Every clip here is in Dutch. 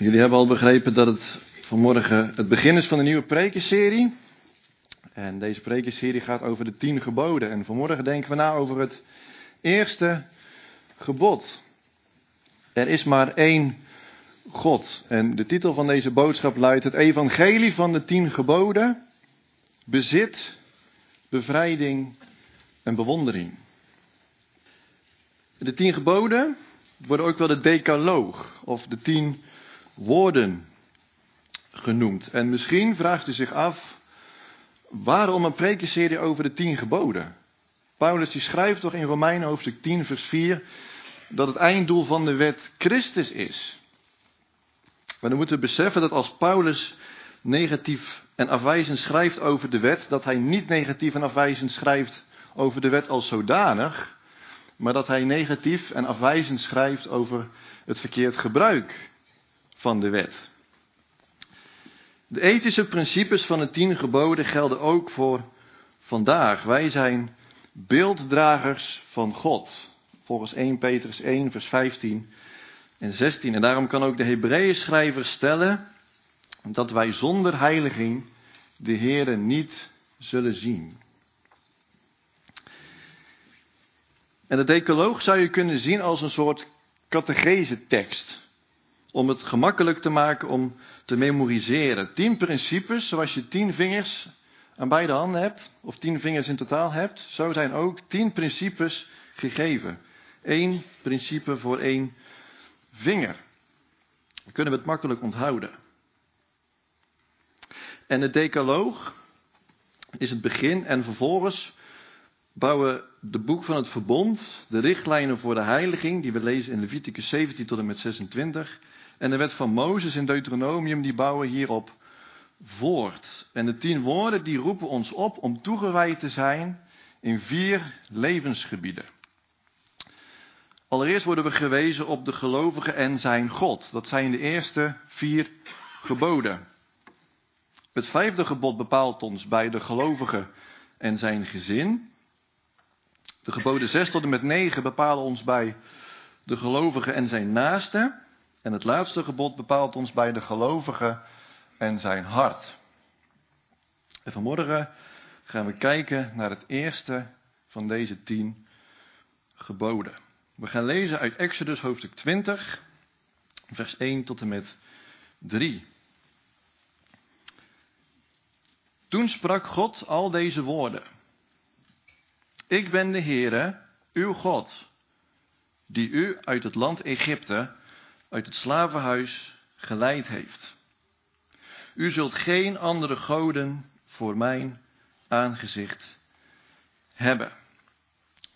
Jullie hebben al begrepen dat het vanmorgen het begin is van een nieuwe prekenserie. En deze prekenserie gaat over de tien geboden. En vanmorgen denken we na over het eerste gebod. Er is maar één God. En de titel van deze boodschap luidt het evangelie van de tien geboden. Bezit, bevrijding en bewondering. De tien geboden worden ook wel de decaloog of de tien woorden genoemd. En misschien vraagt u zich af, waarom een prekenserie over de tien geboden? Paulus die schrijft toch in Romeinen hoofdstuk 10 vers 4 dat het einddoel van de wet Christus is. Maar dan moeten we beseffen dat als Paulus negatief en afwijzend schrijft over de wet, dat hij niet negatief en afwijzend schrijft over de wet als zodanig, maar dat hij negatief en afwijzend schrijft over het verkeerd gebruik van de wet. De ethische principes van de tien geboden gelden ook voor vandaag. Wij zijn beelddragers van God. Volgens 1 Petrus 1, vers 15 en 16. En daarom kan ook de Hebreeën schrijver stellen dat wij zonder heiliging de Heere niet zullen zien. En de decaloog zou je kunnen zien als een soort catechese tekst om het gemakkelijk te maken om te memoriseren. Tien principes, zoals je tien vingers aan beide handen hebt, of tien vingers in totaal hebt, zo zijn ook tien principes gegeven. Eén principe voor één vinger. Dan kunnen we het makkelijk onthouden. En de decaloog is het begin en vervolgens bouwen de boek van het verbond, de richtlijnen voor de heiliging, die we lezen in Leviticus 17 tot en met 26, en de wet van Mozes in Deuteronomium, die bouwen hierop voort. En de tien woorden die roepen ons op om toegewijd te zijn in vier levensgebieden. Allereerst worden we gewezen op de gelovige en zijn God. Dat zijn de eerste vier geboden. Het vijfde gebod bepaalt ons bij de gelovige en zijn gezin. De geboden 6 tot en met 9 bepalen ons bij de gelovige en zijn naaste. En het laatste gebod bepaalt ons bij de gelovige en zijn hart. En vanmorgen gaan we kijken naar het eerste van deze tien geboden. We gaan lezen uit Exodus hoofdstuk 20, vers 1 tot en met 3. Toen sprak God al deze woorden. Ik ben de Heere, uw God, die u uit het land Egypte uit het slavenhuis geleid heeft. U zult geen andere goden voor mijn aangezicht hebben.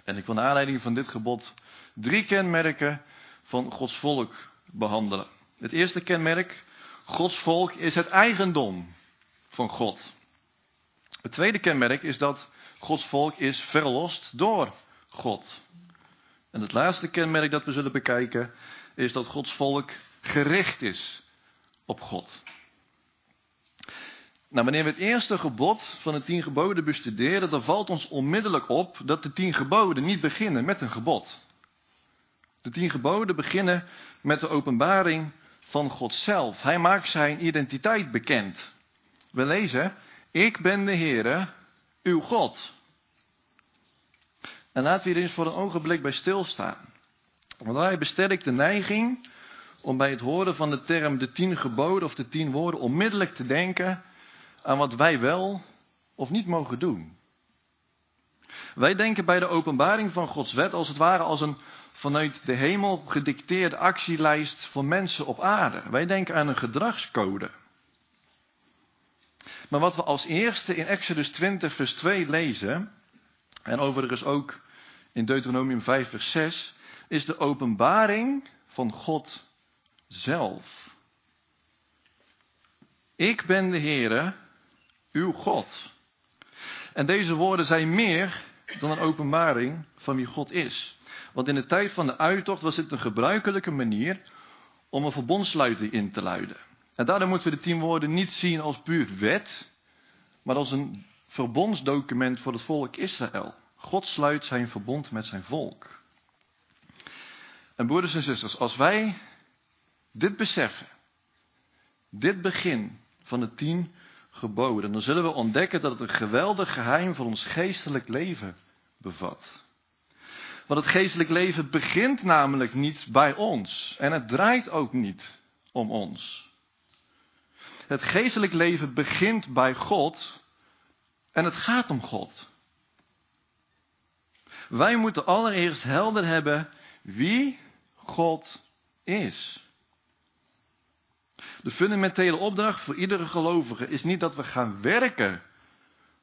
En ik wil naar aanleiding van dit gebod drie kenmerken van Gods volk behandelen. Het eerste kenmerk, Gods volk is het eigendom van God. Het tweede kenmerk is dat Gods volk is verlost door God. En het laatste kenmerk dat we zullen bekijken is dat Gods volk gericht is op God. Nou, wanneer we het eerste gebod van de tien geboden bestuderen, dan valt ons onmiddellijk op dat de tien geboden niet beginnen met een gebod. De tien geboden beginnen met de openbaring van God zelf. Hij maakt zijn identiteit bekend. We lezen, ik ben de Heere, uw God. En laten we hier eens voor een ogenblik bij stilstaan. Want hij besterkt de neiging om bij het horen van de term de tien geboden of de tien woorden onmiddellijk te denken aan wat wij wel of niet mogen doen. Wij denken bij de openbaring van Gods wet als het ware als een vanuit de hemel gedicteerde actielijst voor mensen op aarde. Wij denken aan een gedragscode. Maar wat we als eerste in Exodus 20, vers 2 lezen, en overigens ook in Deuteronomium 5, vers 6, is de openbaring van God zelf. Ik ben de Heere, uw God. En deze woorden zijn meer dan een openbaring van wie God is. Want in de tijd van de uittocht was dit een gebruikelijke manier om een verbondsluiting in te luiden. En daarom moeten we de tien woorden niet zien als puur wet, maar als een verbondsdocument voor het volk Israël. God sluit zijn verbond met zijn volk. En broeders en zusters, als wij dit beseffen, dit begin van de tien geboden, dan zullen we ontdekken dat het een geweldig geheim van ons geestelijk leven bevat. Want het geestelijk leven begint namelijk niet bij ons. En het draait ook niet om ons. Het geestelijk leven begint bij God. En het gaat om God. Wij moeten allereerst helder hebben wie God is. De fundamentele opdracht voor iedere gelovige is niet dat we gaan werken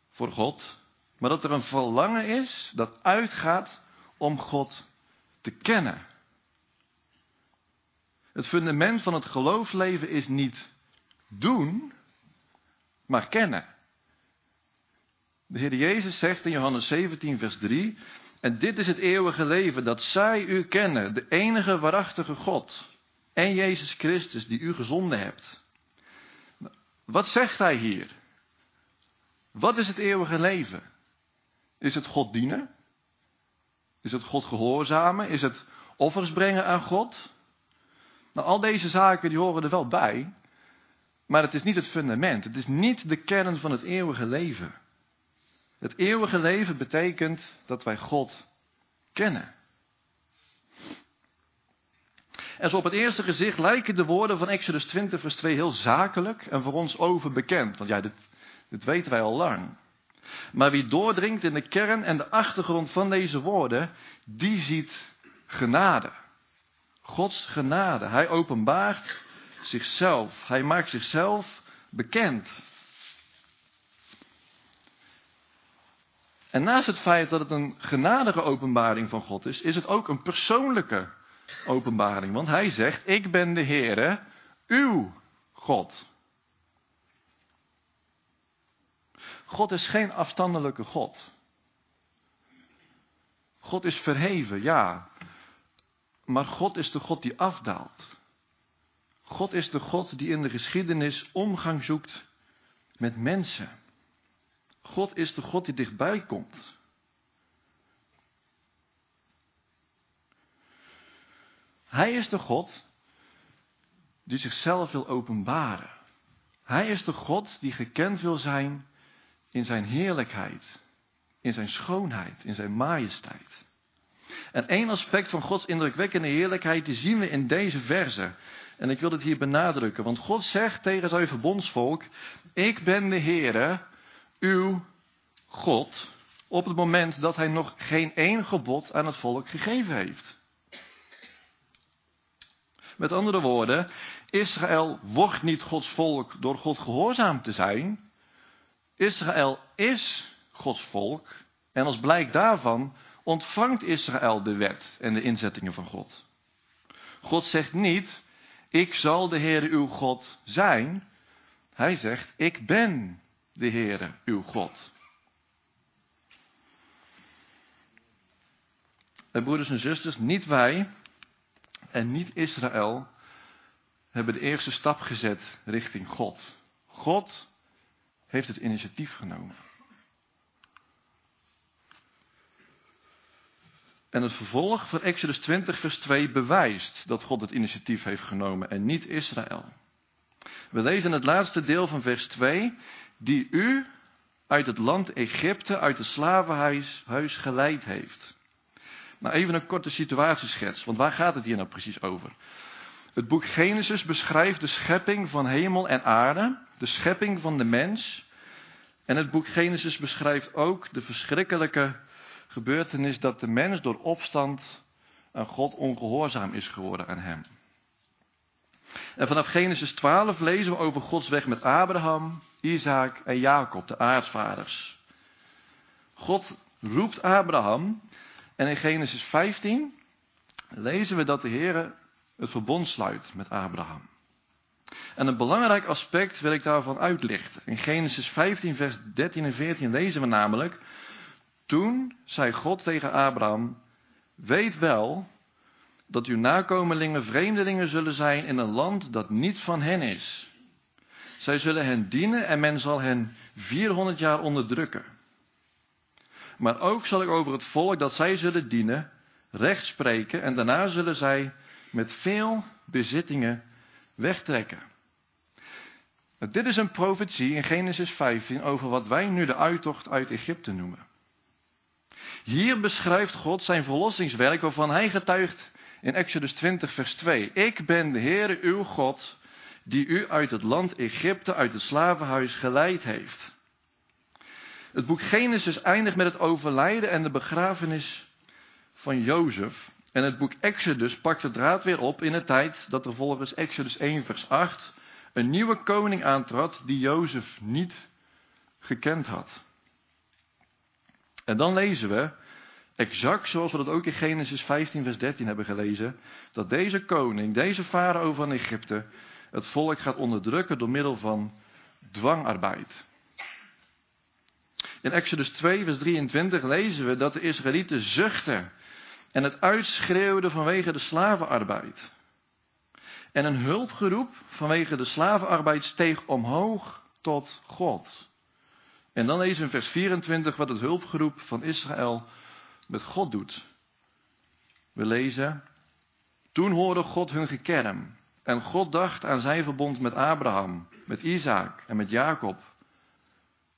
voor God, maar dat er een verlangen is dat uitgaat om God te kennen. Het fundament van het geloofsleven is niet doen, maar kennen. De Heer Jezus zegt in Johannes 17, vers 3: En dit is het eeuwige leven, dat zij u kennen, de enige waarachtige God en Jezus Christus die u gezonden hebt. Wat zegt hij hier? Wat is het eeuwige leven? Is het God dienen? Is het God gehoorzamen? Is het offers brengen aan God? Nou, al deze zaken die horen er wel bij, maar het is niet het fundament. Het is niet de kern van het eeuwige leven. Het eeuwige leven betekent dat wij God kennen. En zo op het eerste gezicht lijken de woorden van Exodus 20, vers 2 heel zakelijk en voor ons overbekend. Want ja, dit, dit weten wij al lang. Maar wie doordringt in de kern en de achtergrond van deze woorden, die ziet genade. Gods genade. Hij openbaart zichzelf. Hij maakt zichzelf bekend. En naast het feit dat het een genadige openbaring van God is, is het ook een persoonlijke openbaring. Want hij zegt, ik ben de Heere, uw God. God is geen afstandelijke God. God is verheven, ja. Maar God is de God die afdaalt. God is de God die in de geschiedenis omgang zoekt met mensen. God is de God die dichtbij komt. Hij is de God die zichzelf wil openbaren. Hij is de God die gekend wil zijn in zijn heerlijkheid, in zijn schoonheid, in zijn majesteit. En één aspect van Gods indrukwekkende heerlijkheid, die zien we in deze verse. En ik wil het hier benadrukken, want God zegt tegen zijn verbondsvolk, ik ben de Heere, uw God, op het moment dat hij nog geen één gebod aan het volk gegeven heeft. Met andere woorden, Israël wordt niet Gods volk door God gehoorzaam te zijn, Israël is Gods volk en als blijk daarvan ontvangt Israël de wet en de inzettingen van God. God zegt niet, ik zal de Heere uw God zijn. Hij zegt, ik ben de Heere uw God. En broeders en zusters, niet wij en niet Israël hebben de eerste stap gezet richting God. God heeft het initiatief genomen. En het vervolg van Exodus 20, vers 2 bewijst dat God het initiatief heeft genomen en niet Israël. We lezen het laatste deel van vers 2, die u uit het land Egypte, uit het slavenhuis huis geleid heeft. Nou, even een korte situatieschets, want waar gaat het hier nou precies over? Het boek Genesis beschrijft de schepping van hemel en aarde, de schepping van de mens. En het boek Genesis beschrijft ook de verschrikkelijke gebeurtenis dat de mens door opstand aan God ongehoorzaam is geworden aan hem. En vanaf Genesis 12 lezen we over Gods weg met Abraham, Isaac en Jacob, de aartsvaders. God roept Abraham en in Genesis 15 lezen we dat de Heer het verbond sluit met Abraham. En een belangrijk aspect wil ik daarvan uitlichten. In Genesis 15, vers 13 en 14 lezen we namelijk. Toen zei God tegen Abraham: Weet wel dat uw nakomelingen vreemdelingen zullen zijn in een land dat niet van hen is. Zij zullen hen dienen en men zal hen 400 jaar onderdrukken. Maar ook zal ik over het volk dat zij zullen dienen recht spreken en daarna zullen zij met veel bezittingen wegtrekken. Dit is een profetie in Genesis 15 over wat wij nu de uittocht uit Egypte noemen. Hier beschrijft God zijn verlossingswerk waarvan hij getuigt in Exodus 20 vers 2. Ik ben de Heere uw God die u uit het land Egypte, uit het slavenhuis geleid heeft. Het boek Genesis eindigt met het overlijden en de begrafenis van Jozef. En het boek Exodus pakt de draad weer op in de tijd dat er volgens Exodus 1 vers 8 een nieuwe koning aantrad die Jozef niet gekend had. En dan lezen we, exact zoals we dat ook in Genesis 15 vers 13 hebben gelezen, dat deze koning, deze farao van Egypte, het volk gaat onderdrukken door middel van dwangarbeid. In Exodus 2, vers 23 lezen we dat de Israëlieten zuchten en het uitschreeuwden vanwege de slavenarbeid. En een hulpgeroep vanwege de slavenarbeid steeg omhoog tot God. En dan lezen we in vers 24 wat het hulpgeroep van Israël met God doet. We lezen, toen hoorde God hun gekerm. En God dacht aan zijn verbond met Abraham, met Isaac en met Jacob.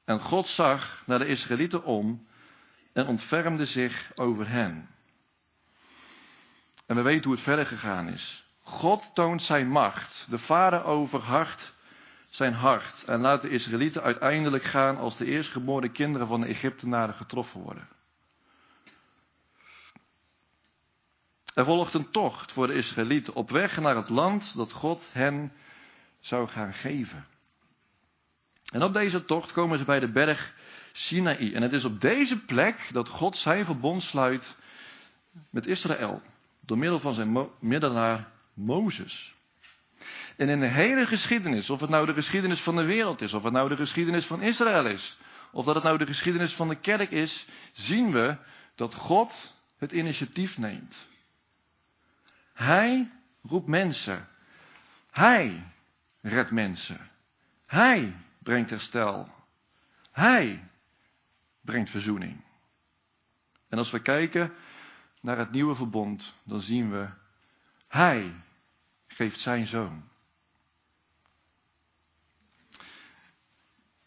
En God zag naar de Israëlieten om en ontfermde zich over hen. En we weten hoe het verder gegaan is. God toont zijn macht. De vader overhart zijn hart en laat de Israëlieten uiteindelijk gaan als de eerstgeboren kinderen van de Egyptenaren getroffen worden. Er volgt een tocht voor de Israëlieten op weg naar het land dat God hen zou gaan geven. En op deze tocht komen ze bij de berg Sinaï. En het is op deze plek dat God zijn verbond sluit met Israël. Door middel van zijn middelaar Mozes. En in de hele geschiedenis, of het nou de geschiedenis van de wereld is, of het nou de geschiedenis van Israël is, of dat het nou de geschiedenis van de kerk is, zien we dat God het initiatief neemt. Hij roept mensen. Hij redt mensen. Hij brengt herstel. Hij brengt verzoening. En als we kijken naar het nieuwe verbond, dan zien we, Hij geeft zijn zoon.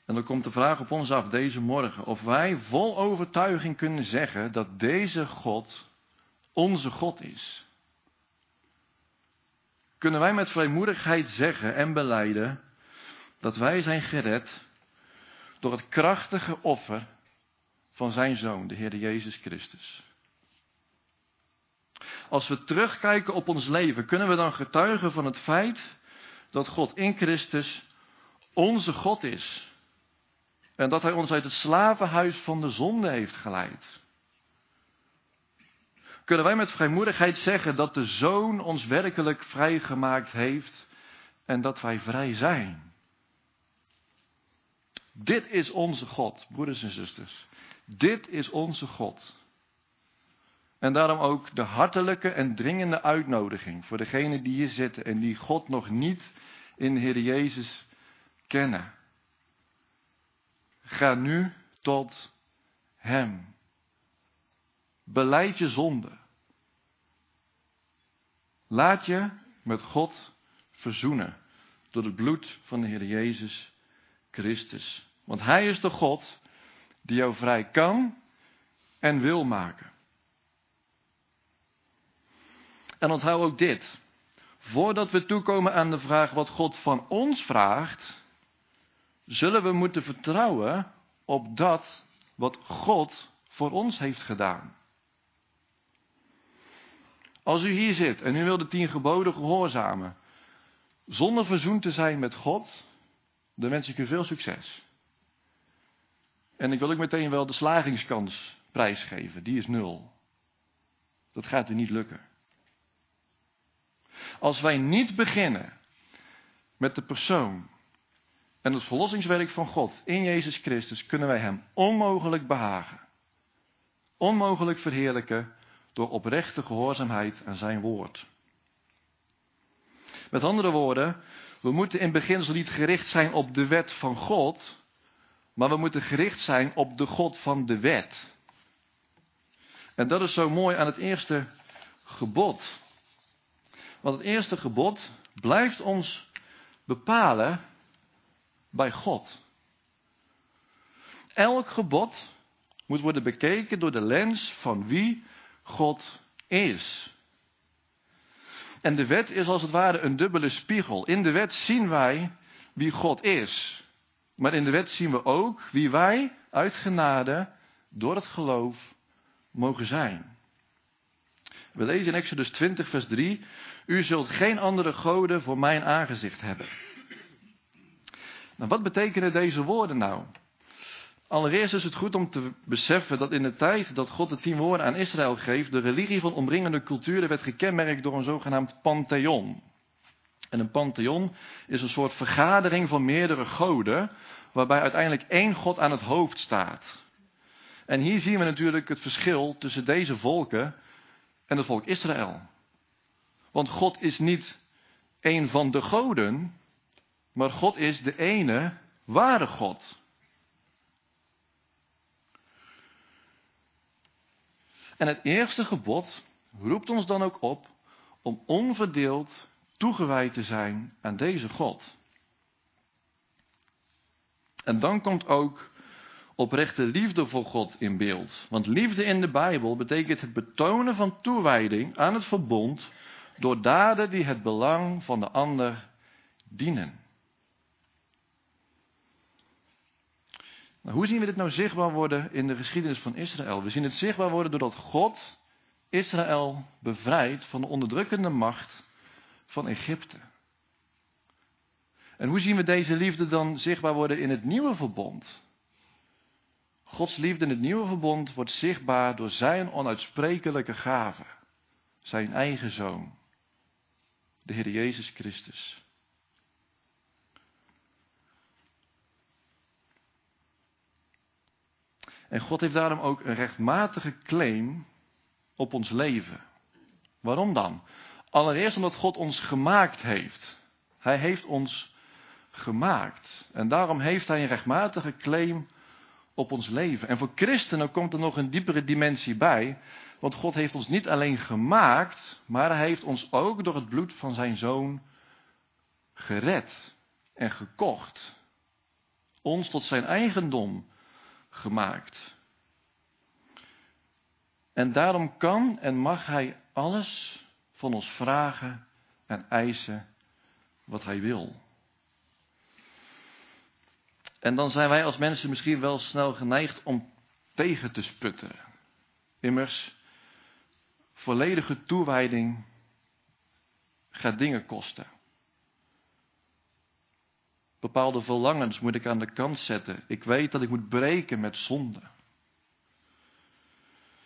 En dan komt de vraag op ons af deze morgen of wij vol overtuiging kunnen zeggen dat deze God onze God is kunnen wij met vrijmoedigheid zeggen en beleiden dat wij zijn gered door het krachtige offer van zijn Zoon, de Heer Jezus Christus. Als we terugkijken op ons leven, kunnen we dan getuigen van het feit dat God in Christus onze God is. En dat Hij ons uit het slavenhuis van de zonde heeft geleid kunnen wij met vrijmoedigheid zeggen dat de Zoon ons werkelijk vrijgemaakt heeft en dat wij vrij zijn. Dit is onze God, broeders en zusters. Dit is onze God. En daarom ook de hartelijke en dringende uitnodiging voor degenen die hier zitten en die God nog niet in de Heer Jezus kennen. Ga nu tot Hem. Beleid je zonde. Laat je met God verzoenen door het bloed van de Heer Jezus Christus. Want Hij is de God die jou vrij kan en wil maken. En onthoud ook dit. Voordat we toekomen aan de vraag wat God van ons vraagt, zullen we moeten vertrouwen op dat wat God voor ons heeft gedaan. Als u hier zit en u wil de tien geboden gehoorzamen, zonder verzoend te zijn met God, dan wens ik u veel succes. En ik wil ook meteen wel de slagingskans prijsgeven, die is nul. Dat gaat u niet lukken. Als wij niet beginnen met de persoon en het verlossingswerk van God in Jezus Christus, kunnen wij Hem onmogelijk behagen, onmogelijk verheerlijken door oprechte gehoorzaamheid aan zijn woord. Met andere woorden, we moeten in beginsel niet gericht zijn op de wet van God, maar we moeten gericht zijn op de God van de wet. En dat is zo mooi aan het eerste gebod. Want het eerste gebod blijft ons bepalen bij God. Elk gebod moet worden bekeken door de lens van wie God is. En de wet is als het ware een dubbele spiegel. In de wet zien wij wie God is. Maar in de wet zien we ook wie wij uit genade door het geloof mogen zijn. We lezen in Exodus 20, vers 3: U zult geen andere goden voor mijn aangezicht hebben. Nou, wat betekenen deze woorden nou? Allereerst is het goed om te beseffen dat in de tijd dat God de tien woorden aan Israël geeft, de religie van omringende culturen werd gekenmerkt door een zogenaamd pantheon. En een pantheon is een soort vergadering van meerdere goden, waarbij uiteindelijk één God aan het hoofd staat. En hier zien we natuurlijk het verschil tussen deze volken en het volk Israël. Want God is niet een van de goden, maar God is de ene ware God. En het eerste gebod roept ons dan ook op om onverdeeld toegewijd te zijn aan deze God. En dan komt ook oprechte liefde voor God in beeld. Want liefde in de Bijbel betekent het betonen van toewijding aan het verbond door daden die het belang van de ander dienen. Nou, hoe zien we dit nou zichtbaar worden in de geschiedenis van Israël? We zien het zichtbaar worden doordat God Israël bevrijdt van de onderdrukkende macht van Egypte. En hoe zien we deze liefde dan zichtbaar worden in het nieuwe verbond? Gods liefde in het nieuwe verbond wordt zichtbaar door zijn onuitsprekelijke gave, zijn eigen zoon, de Heer Jezus Christus. En God heeft daarom ook een rechtmatige claim op ons leven. Waarom dan? Allereerst omdat God ons gemaakt heeft. Hij heeft ons gemaakt. En daarom heeft hij een rechtmatige claim op ons leven. En voor christenen komt er nog een diepere dimensie bij. Want God heeft ons niet alleen gemaakt, maar hij heeft ons ook door het bloed van zijn zoon gered en gekocht. Ons tot zijn eigendom gemaakt. En daarom kan en mag hij alles van ons vragen en eisen wat hij wil. En dan zijn wij als mensen misschien wel snel geneigd om tegen te sputten. Immers, volledige toewijding gaat dingen kosten. Bepaalde verlangens moet ik aan de kant zetten. Ik weet dat ik moet breken met zonde.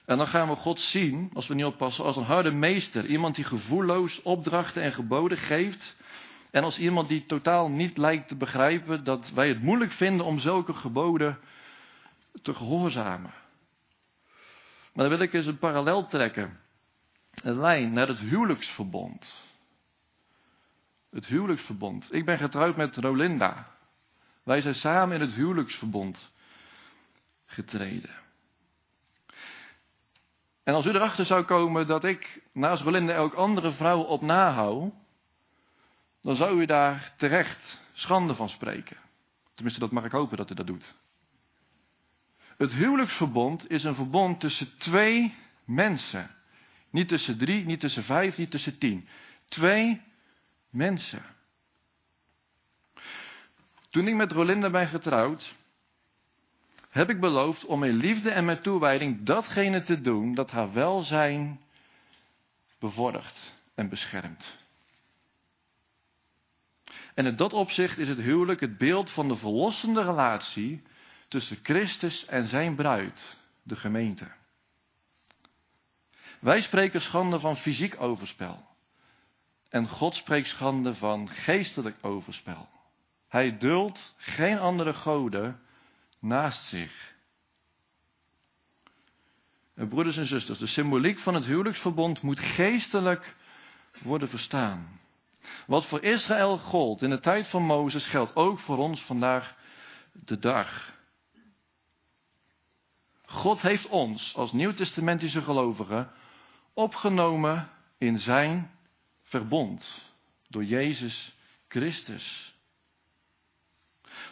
En dan gaan we God zien, als we niet oppassen, als een harde meester. Iemand die gevoelloos opdrachten en geboden geeft. En als iemand die totaal niet lijkt te begrijpen dat wij het moeilijk vinden om zulke geboden te gehoorzamen. Maar dan wil ik eens een parallel trekken. Een lijn naar het huwelijksverbond. Het huwelijksverbond. Ik ben getrouwd met Rolinda. Wij zijn samen in het huwelijksverbond getreden. En als u erachter zou komen dat ik naast Rolinda ook andere vrouwen op nahoud, dan zou u daar terecht schande van spreken. Tenminste, dat mag ik hopen dat u dat doet. Het huwelijksverbond is een verbond tussen twee mensen. Niet tussen drie, niet tussen vijf, niet tussen tien. Twee mensen. Toen ik met Rolinda ben getrouwd, heb ik beloofd om in liefde en met toewijding datgene te doen dat haar welzijn bevordert en beschermt. En in dat opzicht is het huwelijk het beeld van de verlossende relatie tussen Christus en zijn bruid, de gemeente. Wij spreken schande van fysiek overspel. En God spreekt schande van geestelijk overspel. Hij duldt geen andere goden naast zich. Broeders en zusters, de symboliek van het huwelijksverbond moet geestelijk worden verstaan. Wat voor Israël gold in de tijd van Mozes geldt ook voor ons vandaag de dag. God heeft ons als nieuwtestamentische gelovigen opgenomen in zijn verbond door Jezus Christus.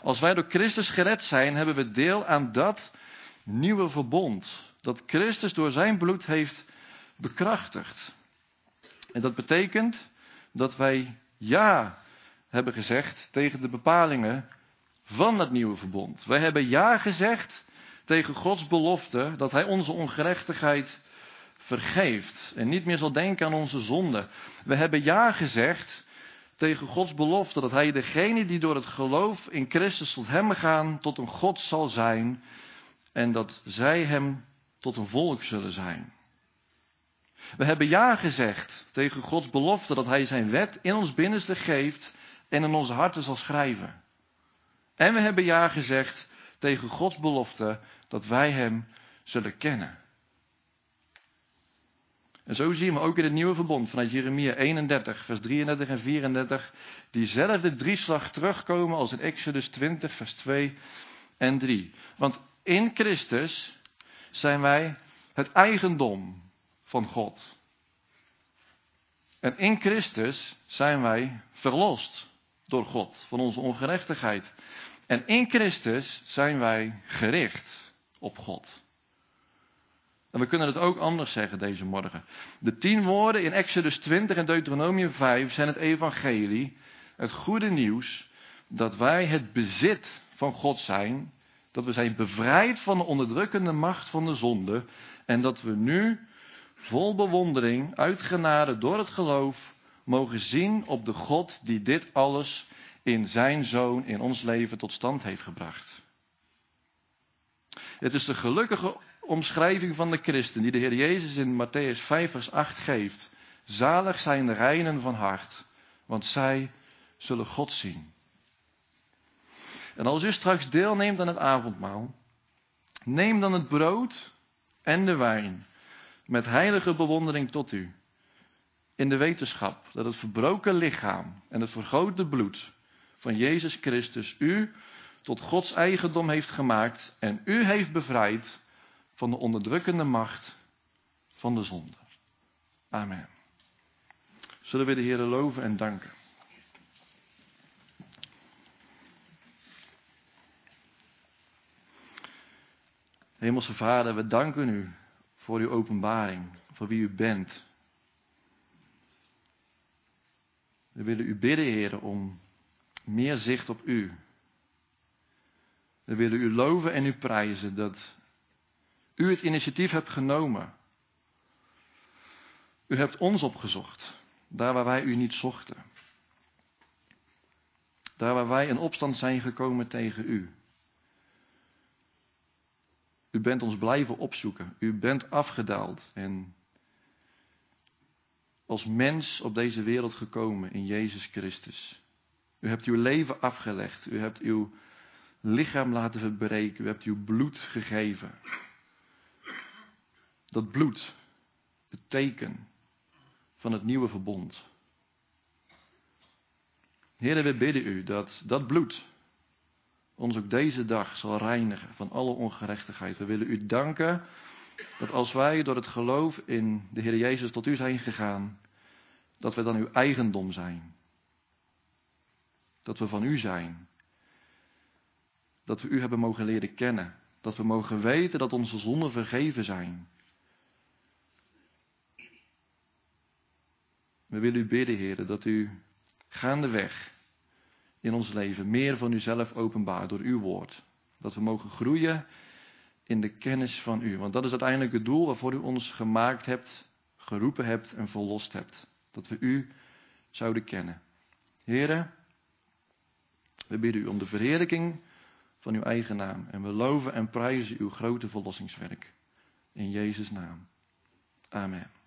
Als wij door Christus gered zijn, hebben we deel aan dat nieuwe verbond. Dat Christus door zijn bloed heeft bekrachtigd. En dat betekent dat wij ja hebben gezegd tegen de bepalingen van het nieuwe verbond. Wij hebben ja gezegd tegen Gods belofte dat Hij onze ongerechtigheid vergeeft en niet meer zal denken aan onze zonde. We hebben ja gezegd tegen Gods belofte dat Hij degene die door het geloof in Christus tot Hem gaan, tot een God zal zijn en dat zij Hem tot een volk zullen zijn. We hebben ja gezegd tegen Gods belofte dat Hij Zijn wet in ons binnenste geeft en in onze harten zal schrijven. En we hebben ja gezegd tegen Gods belofte dat wij Hem zullen kennen. En zo zien we ook in het nieuwe verbond vanuit Jeremia 31, vers 33 en 34, diezelfde drieslag terugkomen als in Exodus 20, vers 2 en 3. Want in Christus zijn wij het eigendom van God. En in Christus zijn wij verlost door God van onze ongerechtigheid. En in Christus zijn wij gericht op God. We kunnen het ook anders zeggen deze morgen. De tien woorden in Exodus 20 en Deuteronomium 5 zijn het evangelie, het goede nieuws, dat wij het bezit van God zijn, dat we zijn bevrijd van de onderdrukkende macht van de zonde en dat we nu vol bewondering, uit genade door het geloof, mogen zien op de God die dit alles in zijn zoon in ons leven tot stand heeft gebracht. Het is de gelukkige omschrijving van de christen die de Heer Jezus in Matthäus 5 vers 8 geeft. Zalig zijn de reinen van hart, want zij zullen God zien. En als u straks deelneemt aan het avondmaal, neem dan het brood en de wijn met heilige bewondering tot u. In de wetenschap dat het verbroken lichaam en het vergrote bloed van Jezus Christus u tot Gods eigendom heeft gemaakt en u heeft bevrijd van de onderdrukkende macht van de zonde. Amen. Zullen we de Heer loven en danken? Hemelse Vader, we danken u voor uw openbaring, voor wie u bent. We willen u bidden, Heer, om meer zicht op u. We willen u loven en u prijzen dat u het initiatief hebt genomen. U hebt ons opgezocht, daar waar wij u niet zochten. Daar waar wij in opstand zijn gekomen tegen u. U bent ons blijven opzoeken. U bent afgedaald en als mens op deze wereld gekomen in Jezus Christus. U hebt uw leven afgelegd. U hebt uw lichaam laten verbreken. U hebt uw bloed gegeven. Dat bloed, het teken van het nieuwe verbond. Heren, we bidden u dat dat bloed ons ook deze dag zal reinigen van alle ongerechtigheid. We willen u danken dat als wij door het geloof in de Heer Jezus tot u zijn gegaan, dat we dan uw eigendom zijn. Dat we van u zijn. Dat we u hebben mogen leren kennen. Dat we mogen weten dat onze zonden vergeven zijn. We willen u bidden, Heer, dat u gaandeweg in ons leven meer van uzelf openbaart door uw woord. Dat we mogen groeien in de kennis van u. Want dat is uiteindelijk het doel waarvoor u ons gemaakt hebt, geroepen hebt en verlost hebt. Dat we u zouden kennen. Heren, we bidden u om de verheerlijking van uw eigen naam. En we loven en prijzen uw grote verlossingswerk. In Jezus' naam. Amen.